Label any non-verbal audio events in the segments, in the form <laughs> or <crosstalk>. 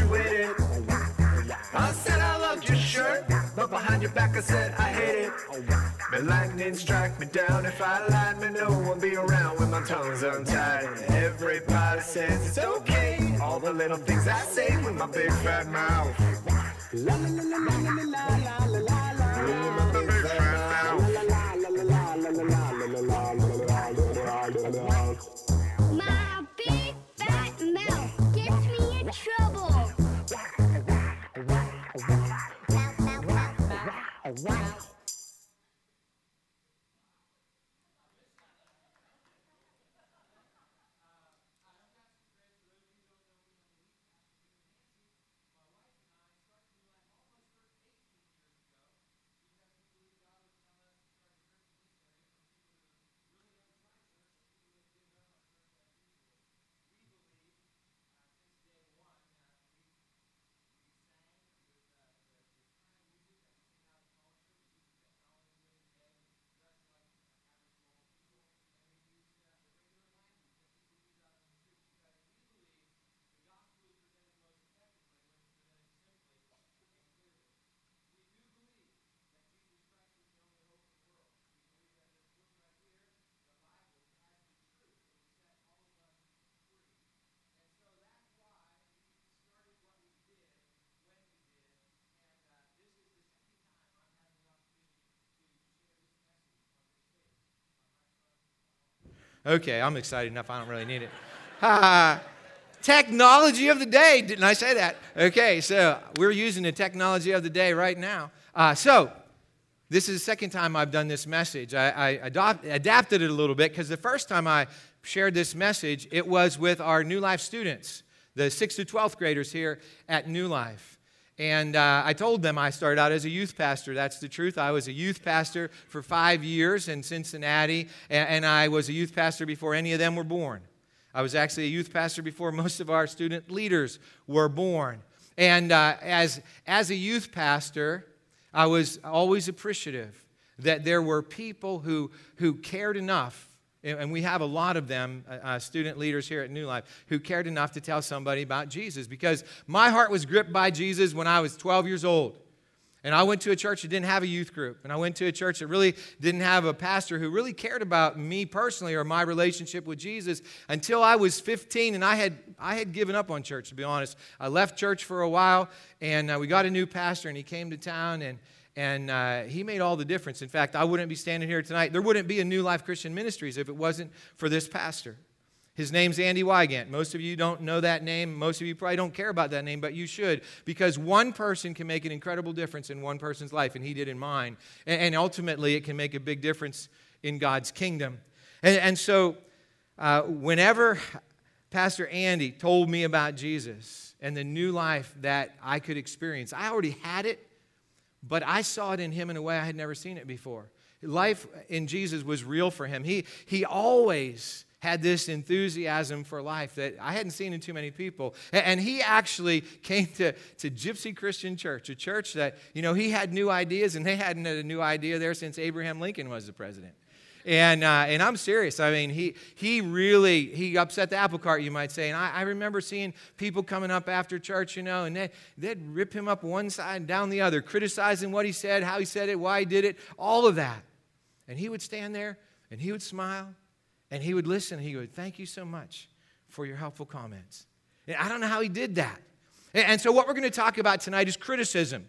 waited. I said I loved your shirt, but behind your back I said I hate it. May lightning strike me down if I lied, may no one be around when my tongue's untied. Everybody says it's okay, all the little things I say with my big fat mouth. La la la la la la la la la la la. Big fat wow. Okay, I'm excited enough. I don't really need it. Technology of the day. Didn't I say that? Okay, so we're using the technology of the day right now. Uh, so, this is the second time I've done this message. I, I adopt, adapted it a little bit because the first time I shared this message, it was with our New Life students, the 6th to 12th graders here at New Life. And uh, I told them I started out as a youth pastor. That's the truth. I was a youth pastor for five years in Cincinnati, and, and I was a youth pastor before any of them were born. I was actually a youth pastor before most of our student leaders were born. And uh, as, as a youth pastor, I was always appreciative that there were people who, who cared enough and we have a lot of them, uh, uh, student leaders here at New Life, who cared enough to tell somebody about Jesus because my heart was gripped by Jesus when I was 12 years old. And I went to a church that didn't have a youth group. And I went to a church that really didn't have a pastor who really cared about me personally or my relationship with Jesus until I was 15. And I had, I had given up on church, to be honest. I left church for a while, and uh, we got a new pastor, and he came to town. And, and uh, he made all the difference. In fact, I wouldn't be standing here tonight. There wouldn't be a New Life Christian Ministries if it wasn't for this pastor. His name's Andy Wygant. Most of you don't know that name. Most of you probably don't care about that name, but you should because one person can make an incredible difference in one person's life, and he did in mine. And, ultimately, it can make a big difference in God's kingdom. And, and so, uh, whenever Pastor Andy told me about Jesus and the new life that I could experience, I already had it but I saw it in him in a way I had never seen it before. Life in Jesus was real for him. He, he always had this enthusiasm for life that I hadn't seen in too many people. And he actually <laughs> came to, to Gipsy Christian Church, a church that, you know, he had new ideas, and they hadn't had a new idea there since Abraham Lincoln was the president. And, uh, and I'm serious. I mean, he, he really, he upset the apple cart, you might say. And I, I remember seeing people coming up after church, you know, and they, they'd rip him up one side and down the other, criticizing what he said, how he said it, why he did it, all of that. And he would stand there and he would smile and he would listen. He would, thank you so much for your helpful comments. And I don't know how he did that. And so what we're going to talk about tonight is criticism.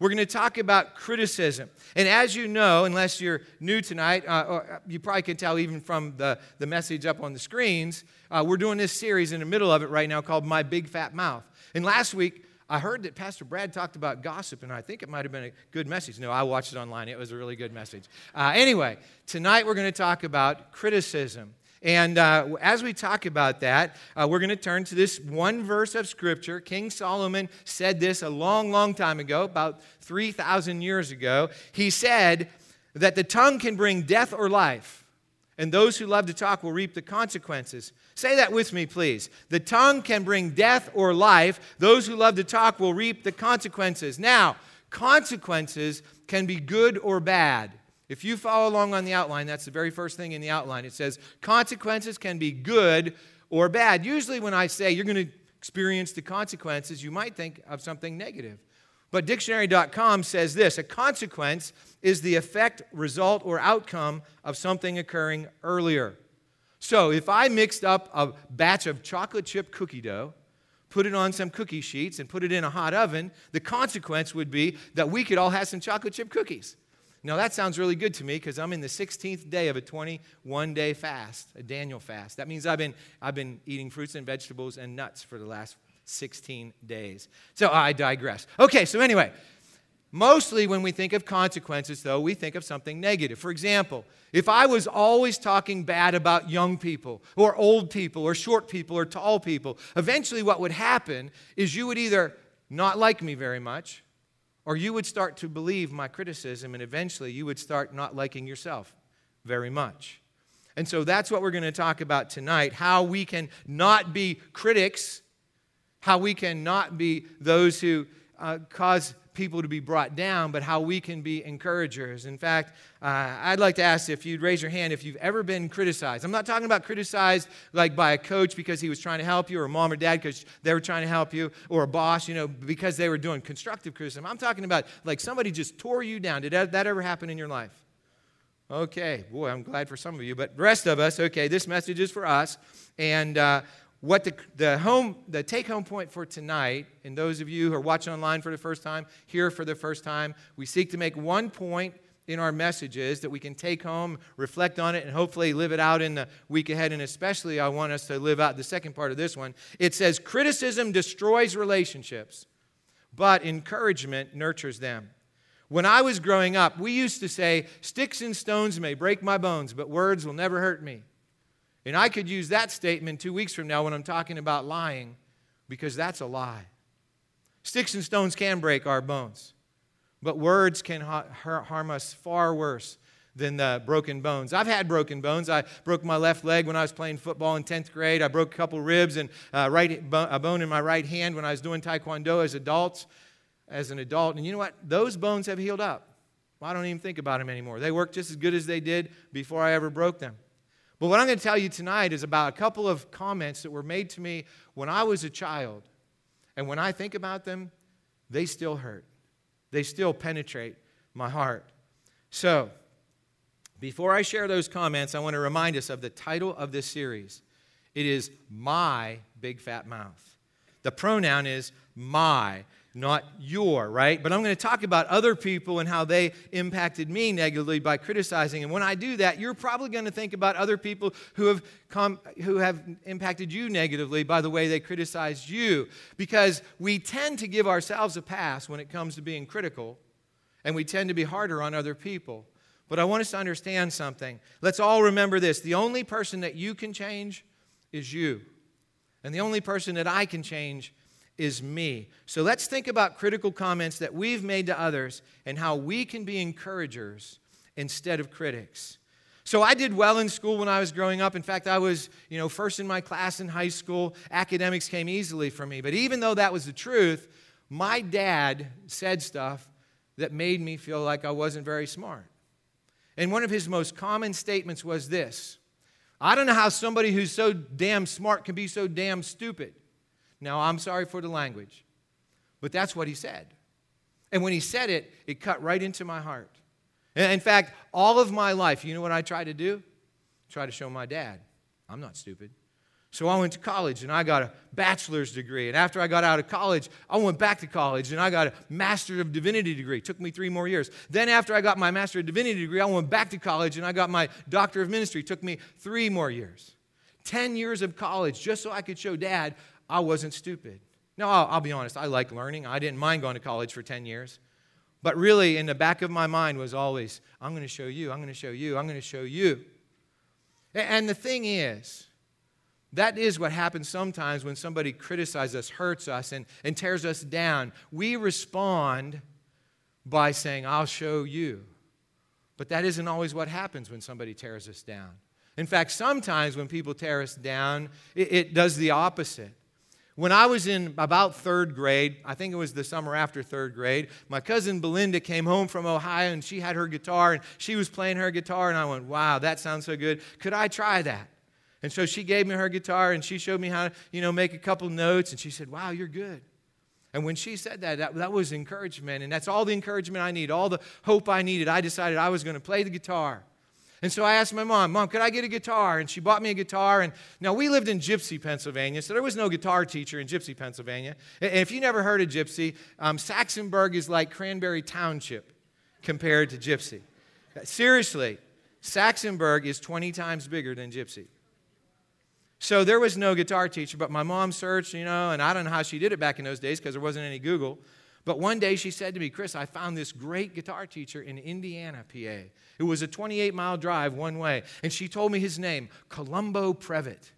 We're going to talk about criticism. And as you know, unless you're new tonight, uh, or you probably can tell even from the, the message up on the screens, uh, we're doing this series in the middle of it right now called My Big Fat Mouth. And last week, I heard that Pastor Brad talked about gossip, and I think it might have been a good message. No, I watched it online. It was a really good message. Uh, anyway, tonight we're going to talk about criticism. And uh, as we talk about that, uh, we're going to turn to this one verse of Scripture. King Solomon said this a long, long time ago, about 3,000 years ago. He said that the tongue can bring death or life, and those who love to talk will reap the consequences. Say that with me, please. The tongue can bring death or life. Those who love to talk will reap the consequences. Now, consequences can be good or bad. If you follow along on the outline, that's the very first thing in the outline. It says consequences can be good or bad. Usually, when I say you're going to experience the consequences, you might think of something negative. But dictionary.com says this a consequence is the effect, result, or outcome of something occurring earlier. So if I mixed up a batch of chocolate chip cookie dough, put it on some cookie sheets, and put it in a hot oven, the consequence would be that we could all have some chocolate chip cookies. Now, that sounds really good to me because I'm in the 16th day of a 21 day fast, a Daniel fast. That means I've been, I've been eating fruits and vegetables and nuts for the last 16 days. So I digress. Okay, so anyway, mostly when we think of consequences, though, we think of something negative. For example, if I was always talking bad about young people, or old people, or short people, or tall people, eventually what would happen is you would either not like me very much or you would start to believe my criticism, and eventually you would start not liking yourself very much. And so that's what we're going to talk about tonight how we can not be critics, how we can not be those who uh, cause people to be brought down, but how we can be encouragers. In fact, uh, I'd like to ask if you'd raise your hand if you've ever been criticized. I'm not talking about criticized like by a coach because he was trying to help you, or mom or dad because they were trying to help you, or a boss, you know, because they were doing constructive criticism. I'm talking about like somebody just tore you down. Did that, that ever happen in your life? Okay, boy, I'm glad for some of you, but the rest of us, okay, this message is for us. And uh, what the, the home the take home point for tonight and those of you who are watching online for the first time here for the first time we seek to make one point in our messages that we can take home reflect on it and hopefully live it out in the week ahead. And especially i want us to live out the second part of this one. It says criticism destroys relationships but encouragement nurtures them. When i was growing up we used to say sticks and stones may break my bones but words will never hurt me and I could use that statement two weeks from now when I'm talking about lying because that's a lie. Sticks and stones can break our bones, but words can harm us far worse than the broken bones. I've had broken bones. I broke my left leg when I was playing football in 10th grade. I broke a couple ribs and uh, right, a bone in my right hand when I was doing taekwondo as adults, as an adult. And you know what? Those bones have healed up. I don't even think about them anymore. They work just as good as they did before I ever broke them. But what I'm going to tell you tonight is about a couple of comments that were made to me when I was a child. And when I think about them, they still hurt. They still penetrate my heart. So, before I share those comments, I want to remind us of the title of this series. It is My Big Fat Mouth. The pronoun is my not your, right? But I'm going to talk about other people and how they impacted me negatively by criticizing. And when I do that, you're probably going to think about other people who have come who have impacted you negatively by the way they criticized you because we tend to give ourselves a pass when it comes to being critical and we tend to be harder on other people. But I want us to understand something. Let's all remember this. The only person that you can change is you. And the only person that I can change is me. So let's think about critical comments that we've made to others and how we can be encouragers instead of critics. So I did well in school when I was growing up. In fact, I was, you know, first in my class in high school. Academics came easily for me. But even though that was the truth, my dad said stuff that made me feel like I wasn't very smart. And one of his most common statements was this I don't know how somebody who's so damn smart can be so damn stupid. Now, I'm sorry for the language, but that's what he said. And when he said it, it cut right into my heart. in fact, all of my life, you know what I tried to do? Try to show my dad I'm not stupid. So I went to college and I got a bachelor's degree. And after I got out of college, I went back to college and I got a Master of Divinity degree. It took me three more years. Then after I got my Master of Divinity degree, I went back to college and I got my Doctor of Ministry. It took me three more years. 10 years of college just so I could show dad I wasn't stupid. No, I'll, I'll be honest, I like learning. I didn't mind going to college for 10 years. But really, in the back of my mind was always, I'm going to show you, I'm going to show you, I'm going to show you. And the thing is, that is what happens sometimes when somebody criticizes us, hurts us, and, and tears us down. We respond by saying, I'll show you. But that isn't always what happens when somebody tears us down. In fact, sometimes when people tear us down, it, it does the opposite. When I was in about third grade, I think it was the summer after third grade, my cousin Belinda came home from Ohio and she had her guitar and she was playing her guitar, and I went, Wow, that sounds so good. Could I try that? And so she gave me her guitar and she showed me how to, you know, make a couple notes. And she said, Wow, you're good. And when she said that, that, that was encouragement. And that's all the encouragement I need, all the hope I needed. I decided I was going to play the guitar. And so I asked my mom, Mom, could I get a guitar? And she bought me a guitar. And now we lived in Gipsy, Pennsylvania, so there was no guitar teacher in Gipsy, Pennsylvania. And if you never heard of Gipsy, um, Saxonburg is like Cranberry Township compared to Gipsy. Seriously, Saxonburg is 20 times bigger than Gipsy. So there was no guitar teacher, but my mom searched, you know, and I don't know how she did it back in those days because there wasn't any Google. But one day she said to me, Chris, I found this great guitar teacher in Indiana, PA. It was a 28 mile drive one way. And she told me his name, Columbo Previtt.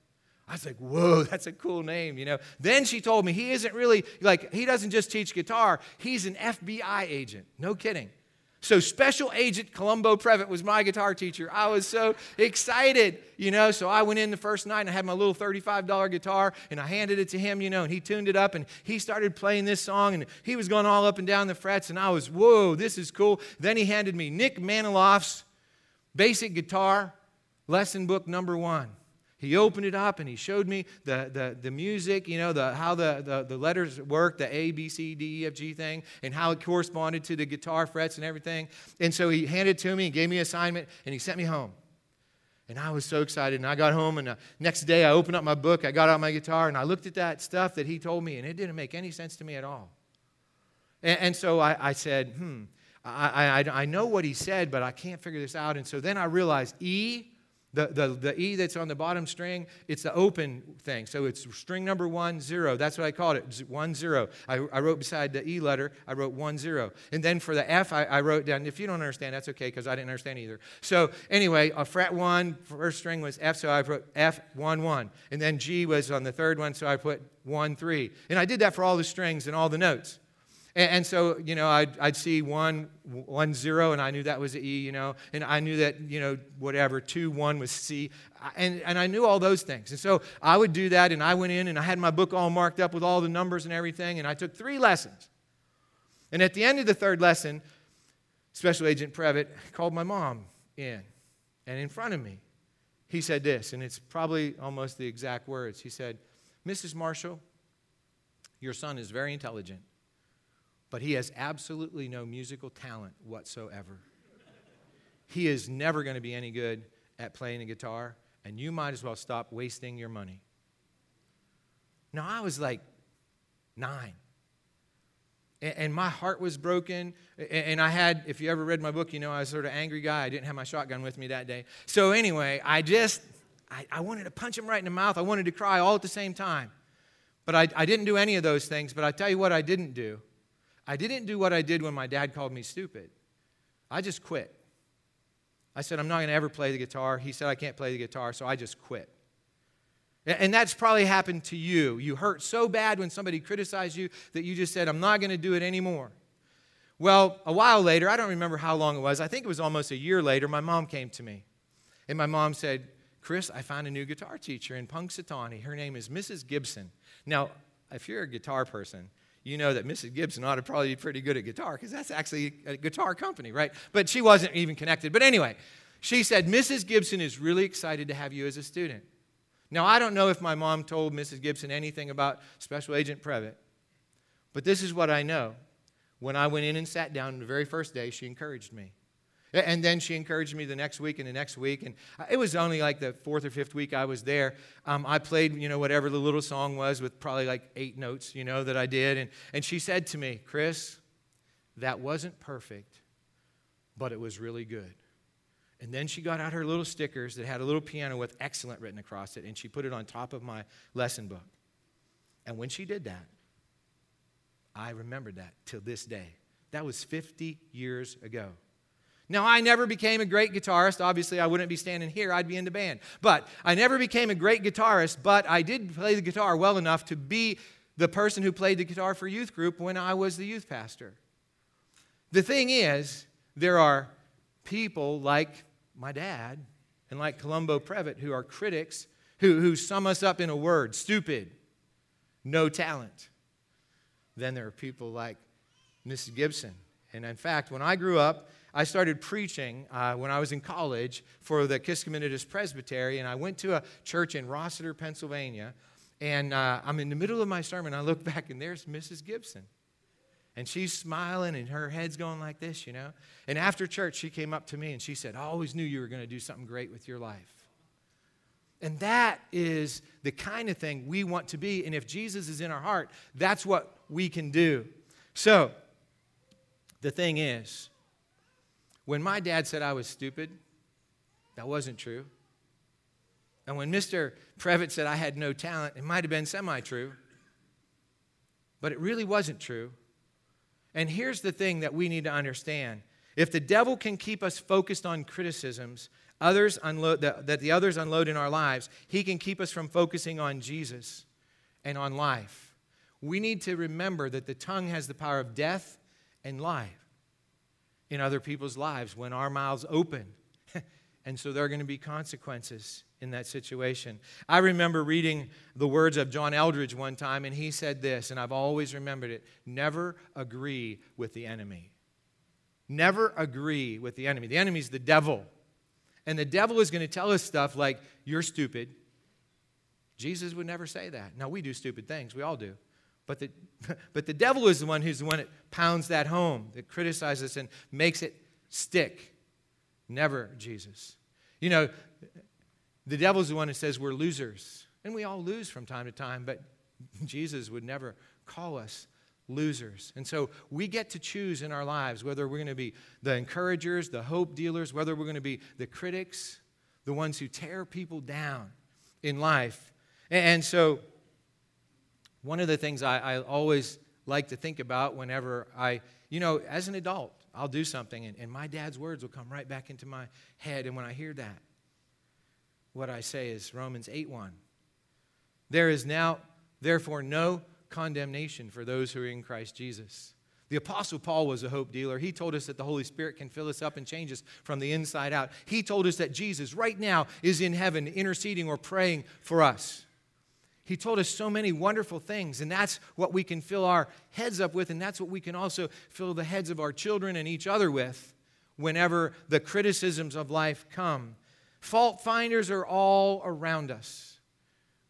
I was like, whoa, <laughs> that's a cool name, you know. Then she told me he isn't really, like, he doesn't just teach guitar, he's an FBI agent. No kidding. So, Special Agent Columbo Previtt was my guitar teacher. I was so excited, you know. So, I went in the first night and I had my little $35 guitar and I handed it to him, you know, and he tuned it up and he started playing this song and he was going all up and down the frets and I was, whoa, this is cool. Then he handed me Nick Manoloff's basic guitar lesson book number one. He opened it up and he showed me the, the, the music, you know, the, how the, the, the letters work, the A, B, C, D, E, F, G thing, and how it corresponded to the guitar frets and everything. And so he handed it to me and gave me an assignment and he sent me home. And I was so excited. And I got home, and the next day I opened up my book, I got out my guitar, and I looked at that stuff that he told me, and it didn't make any sense to me at all. And, and so I, I, said, hmm, I, I, I know what he said, but I can't figure this out. And so then I realized E, the, the, the E that's on the bottom string, it's the open thing. So it's string number one, zero. That's what I called it, one, zero. I, I wrote beside the E letter, I wrote one, zero. And then for the F, I, I wrote down, if you don't understand, that's okay, because I didn't understand either. So anyway, a fret one, first string was F, so I put F, one, one. And then G was on the third one, so I put one, three. And I did that for all the strings and all the notes. And, and, so, you know, I'd, I'd see one, one, zero, and I knew that was an E, you know, and I knew that, you know, whatever, two, one was C. And, and I knew all those things. And so I would do that, and I went in and I had my book all marked up with all the numbers and everything, and I took three lessons. And at the end of the third lesson, Special Agent Previtt called my mom in, and in front of me, he said this, and it's probably almost the exact words. He said, Mrs. Marshall, your son is very intelligent but he has absolutely no musical talent whatsoever. He is never going to be any good at playing a guitar, and you might as well stop wasting your money. Now, I was like nine. And my heart was broken. And I had, if you ever read my book, you know I was sort of angry guy. I didn't have my shotgun with me that day. So, anyway, I just, I, I wanted to punch him right in the mouth. I wanted to cry all at the same time. But I, I didn't do any of those things. But I tell you what, I didn't do. I didn't do what I did when my dad called me stupid. I just quit. I said, I'm not going to ever play the guitar. He said, I can't play the guitar, so I just quit. And that's probably happened to you. You hurt so bad when somebody criticized you that you just said, I'm not going to do it anymore. Well, a while later, I don't remember how long it was, I think it was almost a year later, my mom came to me. And my mom said, Chris, I found a new guitar teacher in Punxsutawney. Her name is Mrs. Gibson. Now, if you're a guitar person, you know that Mrs. Gibson ought to probably be pretty good at guitar because that's actually a guitar company, right? But she wasn't even connected. But anyway, she said, Mrs. Gibson is really excited to have you as a student. Now, I don't know if my mom told Mrs. Gibson anything about Special Agent Previtt, but this is what I know. When I went in and sat down the very first day, she encouraged me. And then she encouraged me the next week and the next week. And it was only like the fourth or fifth week I was there. Um, I played, you know, whatever the little song was with probably like eight notes, you know, that I did. And, and she said to me, Chris, that wasn't perfect, but it was really good. And then she got out her little stickers that had a little piano with excellent written across it, and she put it on top of my lesson book. And when she did that, I remembered that till this day. That was 50 years ago. Now, I never became a great guitarist. Obviously, I wouldn't be standing here, I'd be in the band. But I never became a great guitarist, but I did play the guitar well enough to be the person who played the guitar for youth group when I was the youth pastor. The thing is, there are people like my dad and like Columbo Previtt who are critics who, who sum us up in a word stupid, no talent. Then there are people like Mrs. Gibson. And in fact, when I grew up, I started preaching uh, when I was in college for the Kiskiminetas Presbytery, and I went to a church in Rossiter, Pennsylvania. And uh, I'm in the middle of my sermon. I look <laughs> back, and there's Mrs. Gibson. And she's smiling, and her head's going like this, you know. And after church, she came up to me and she said, I always knew you were going to do something great with your life. And that is the kind of thing we want to be. And if Jesus is in our heart, that's what we can do. So, the thing is, when my dad said I was stupid, that wasn't true. And when Mr. Previtt said I had no talent, it might have been semi true, but it really wasn't true. And here's the thing that we need to understand if the devil can keep us focused on criticisms, others unload, that, that the others unload in our lives, he can keep us from focusing on Jesus and on life. We need to remember that the tongue has the power of death and life in other people's lives when our mouths open. <laughs> and so there are going to be consequences in that situation. I remember reading the words of John Eldredge one time, and he said this, and I've always remembered it never agree with the enemy. Never agree with the enemy. The enemy's the devil. And the devil is going to tell us stuff like, you're stupid. Jesus would never say that. Now, we do stupid things, we all do. But the, <laughs> but the devil is the one who's the one that pounds that home, that criticizes and makes it stick. Never Jesus. You know, the devil's the one who says we're losers. And we all lose from time to time, but <laughs> Jesus would never call us losers. And so we get to choose in our lives whether we're going to be the encouragers, the hope dealers, whether we're going to be the critics, the ones who tear people down in life. And so one of the things I, I always like to think about whenever I, you know, as an adult, I'll do something and, and my dad's words will come right back into my head. And when I hear that, what I say is Romans 8 1. There is now, therefore, no condemnation for those who are in Christ Jesus. The Apostle Paul was a hope dealer. He told us that the Holy Spirit can fill us up and change us from the inside out. He told us that Jesus, right now, is in heaven interceding or praying for us. He told us so many wonderful things, and that's what we can fill our heads up with, and that's what we can also fill the heads of our children and each other with whenever the criticisms of life come. Fault finders are all around us.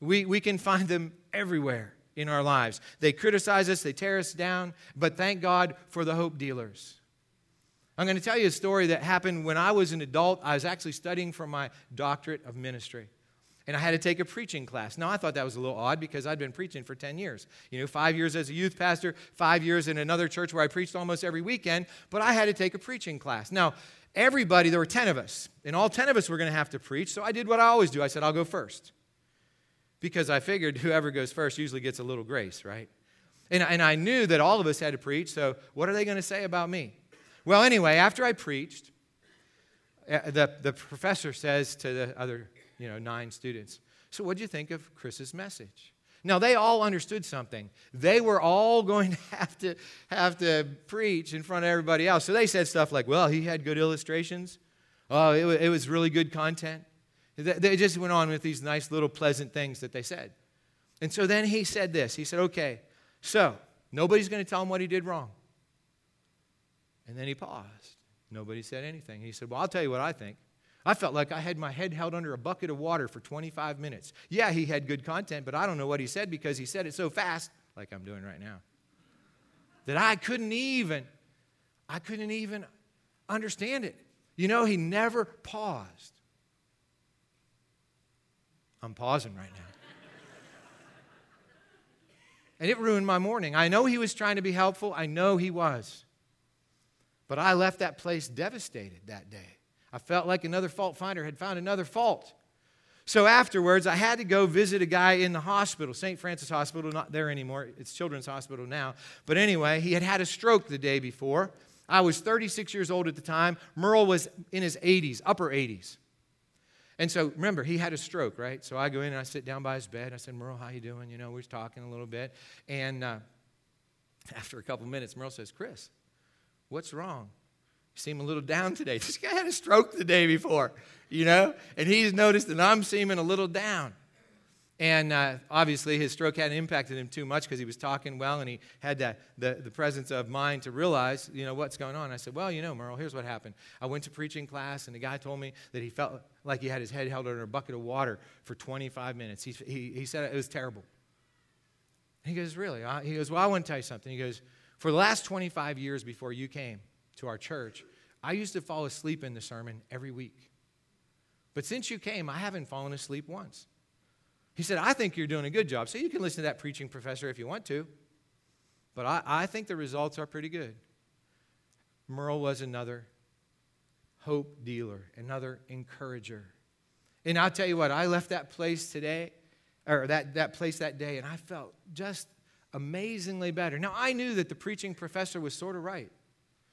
We, we can find them everywhere in our lives. They criticize us, they tear us down, but thank God for the hope dealers. I'm going to tell you a story that happened when I was an adult. I was actually studying for my doctorate of ministry. And I had to take a preaching class. Now, I thought that was a little odd because I'd been preaching for 10 years. You know, five years as a youth pastor, five years in another church where I preached almost every weekend, but I had to take a preaching class. Now, everybody, there were 10 of us, and all 10 of us were going to have to preach. So I did what I always do I said, I'll go first. Because I figured <laughs> whoever goes first usually gets a little grace, right? And, and I knew that all of us had to preach, so what are they going to say about me? Well, anyway, after I preached, uh, the, the professor says to the other you know, nine students, So, what do you think of Chris's message? Now, they all understood something. They were all <laughs> going to have to have to preach in front of everybody else. So they said stuff like, well, he had good illustrations. Oh, it, it was really good content. They just went on with these nice little pleasant things that they said. And so then he said this. He said, okay, so nobody's going to tell him what he did wrong. And then he paused. Nobody said anything. He said, well, I'll tell you what I think. I felt like I had my head held under a bucket of water for 25 minutes. Yeah, he had good content, but I don't know what he said because he said it so fast, like I'm doing right now, that I couldn't even, I couldn't even understand it. You know, he never paused. I'm pausing right now. and it ruined my morning. I know he was trying to be helpful, I know he was. But I left that place devastated that day. I felt like another fault finder had found another fault. So afterwards, I had to go visit a guy in the hospital, St. Francis Hospital, not there anymore. It's Children's Hospital now. But anyway, he had had a stroke the day before. I was 36 years old at the time. Merle was in his 80s, upper 80s. And so remember, he had a stroke, right? So I go in and I sit down by his bed. I said, Merle, how you doing? You know, we are talking a little bit. And uh, <laughs> after a couple minutes, Merle says, Chris, what's wrong? You seem a little down today. <laughs> This guy had a stroke the day before, you know? And he's noticed that I'm seeming a little down. And uh, obviously, his stroke hadn't impacted him too much because he was talking well and he had that, the, the presence of mind to realize, you know, what's going on. I said, Well, you know, Merle, here's what happened. I went to preaching class and the guy told me that he felt like he had his head held under a bucket of water for 25 minutes. He, he, he said it was terrible. He goes, Really? He goes, Well, I want to tell you something. He goes, For the last 25 years before you came to our church, I used to fall asleep in the sermon every week. But since you came, I haven't fallen asleep once. He said, I think you're doing a good job. So you can listen to that preaching professor if you want to. But I, I think the results are pretty good. Merle was another hope dealer, another encourager. And I'll tell you what, I left that place today, or that, that place that day, and I felt just amazingly better. Now, I knew that the preaching professor was sort of right.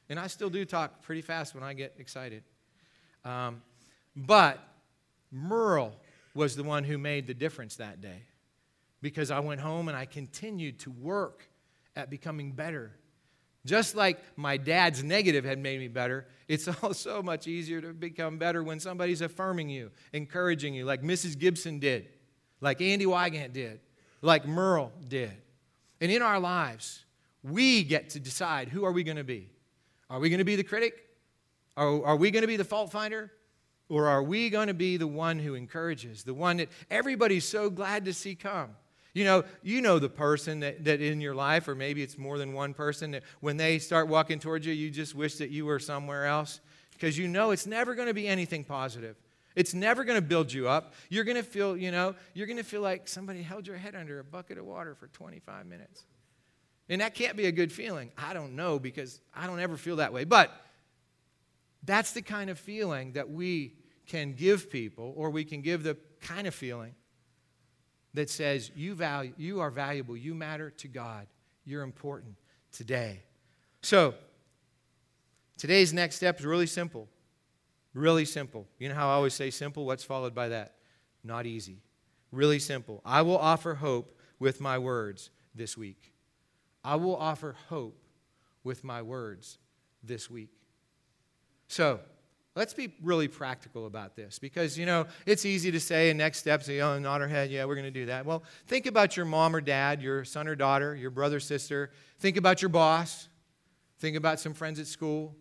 And I still do talk pretty fast when I get excited. Um, but Merle was the one who made the difference that day because I went home and I continued to work at becoming better. Just like my dad's negative had made me better, it's <laughs> all so much easier to become better when somebody's affirming you, encouraging you, like Mrs. Gibson did, like Andy Wygant did, like Merle did. And in our lives, we get to decide who are we going to be? Are we going to be the critic? Are, are we going to be the fault finder? Or are we going to be the one who encourages, the one that everybody's so glad to see come? You know, you know the person that, that in your life, or maybe it's more than one person, that when they start walking towards you, you just wish that you were somewhere else because you know it's never going to be anything positive. It's never going to build you up. You're going to feel, you know, you're going to feel like somebody held your head under a bucket of water for 25 minutes. And that can't be a good feeling. I don't know because I don't ever feel that way. But that's the kind of feeling that we can give people, or we can give the kind of feeling that says, you, value, you are valuable, you matter to God, you're important today. So, today's next step is really simple. Really simple. You know how I always say simple? What's followed by that? Not easy. Really simple. I will offer hope with my words this week. I will offer hope with my words this week. So, Let's be really practical about this because, you know, it's easy to say in next steps, you know, nod our head, yeah, we're going to do that. Well, think about your mom or dad, your son or daughter, your brother, sister. Think about your boss. Think about some friends at school.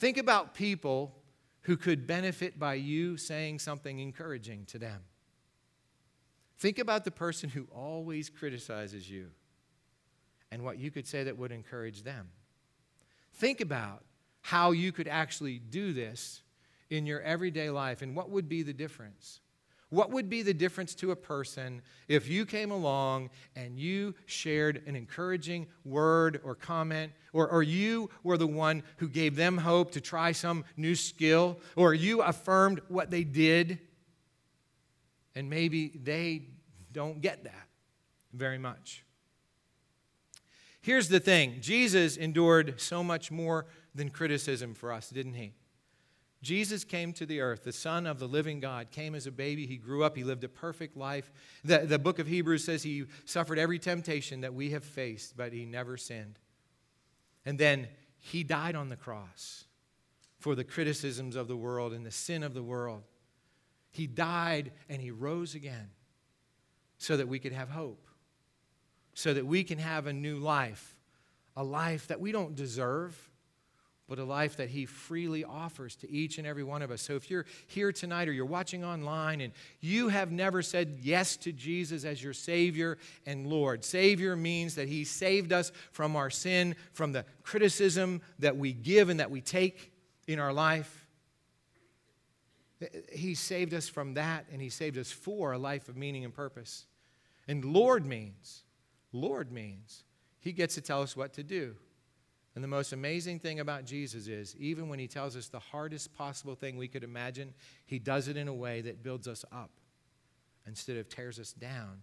Think about people who could benefit by you saying something encouraging to them. Think about the person who always criticizes you and what you could say that would encourage them. Think about how you could actually do this in your everyday life and what would be the difference. What would be the difference to a person if you came along and you shared an encouraging word or comment, or, or you were the one who gave them hope to try some new skill, or you affirmed what they did, and maybe they don't get that very much? Here's the thing Jesus endured so much more than criticism for us, didn't he? Jesus came to the earth, the Son of the living God, came as a baby. He grew up. He lived a perfect life. The, the book of Hebrews says he suffered every temptation that we have faced, but he never sinned. And then he died on the cross for the criticisms of the world and the sin of the world. He died and he rose again so that we could have hope, so that we can have a new life, a life that we don't deserve but a life that He freely offers to each and every one of us. So if you're here tonight or you're watching online and you have never said yes to Jesus as your Savior and Lord, Savior means that He saved us from our sin, from the criticism that we give and that we take in our life. He saved us from that and He saved us for a life of meaning and purpose. And Lord means, Lord means, He gets to tell us what to do. And the most amazing thing about Jesus is, even when he tells us the hardest possible thing we could imagine, he does it in a way that builds us up instead of tears us down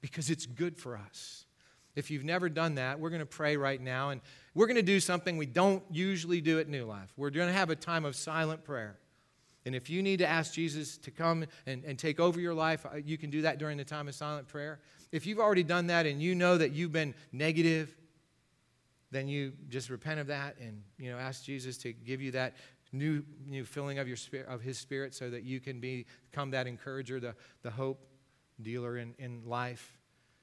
because it's good for us. If you've never done that, we're going to pray right now, and we're going to do something we don't usually do at New Life. We're going to have a time of silent prayer. And if you need to ask Jesus to come and, and take over your life, uh, you can do that during the time of silent prayer. If you've already done that and you know that you've been negative, then you just repent of that and you know ask Jesus to give you that new new filling of your spirit of his spirit so that you can be, become that encourager, the, the hope dealer in, in life,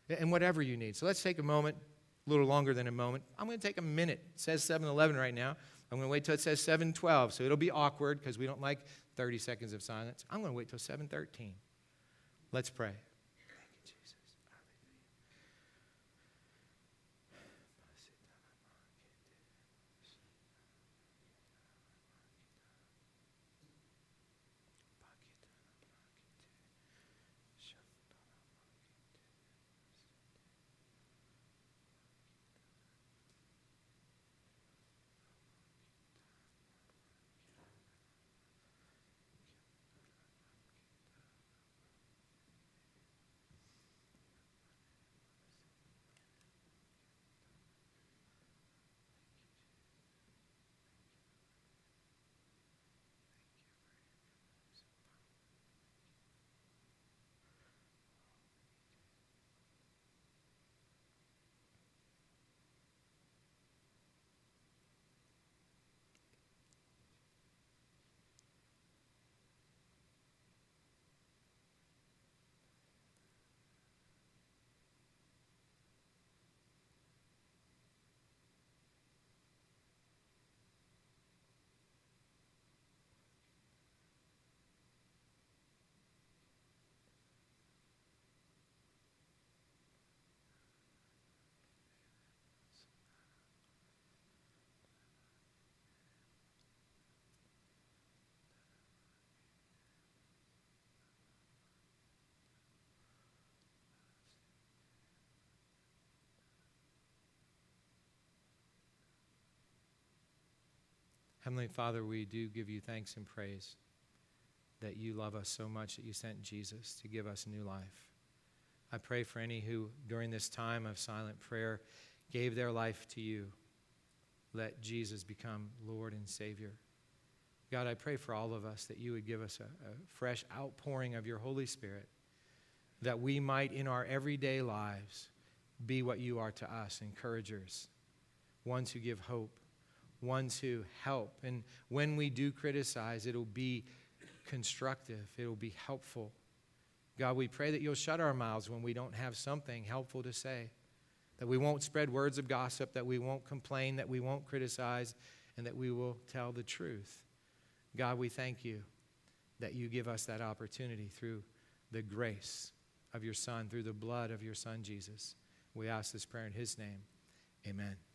and whatever you need. So let's take a moment, a little longer than a moment. I'm going to take a minute. It says 7:11 right now. I'm going to wait till it says 7:12, so it'll be awkward because we don't like 30 seconds of silence. I'm going to wait till 7:13. Let's pray. Heavenly Father, we do give you thanks and praise that you love us so much that you sent Jesus to give us new life. I pray for any who, during this time of silent prayer, gave their life to you. Let Jesus become Lord and Savior. God, I pray for all of us that you would give us a, a fresh outpouring of your Holy Spirit, that we might, in our everyday lives, be what you are to us encouragers, ones who give hope, ones who help. And when we do criticize, it'll be constructive, it'll be helpful. God, we pray that you'll shut our mouths when we don't have something helpful to say, that we won't spread words of gossip, that we won't complain, that we won't criticize, and that we will tell the truth. God, we thank you that you give us that opportunity through the grace of your Son, through the blood of your Son, Jesus. We ask this prayer in his name. Amen.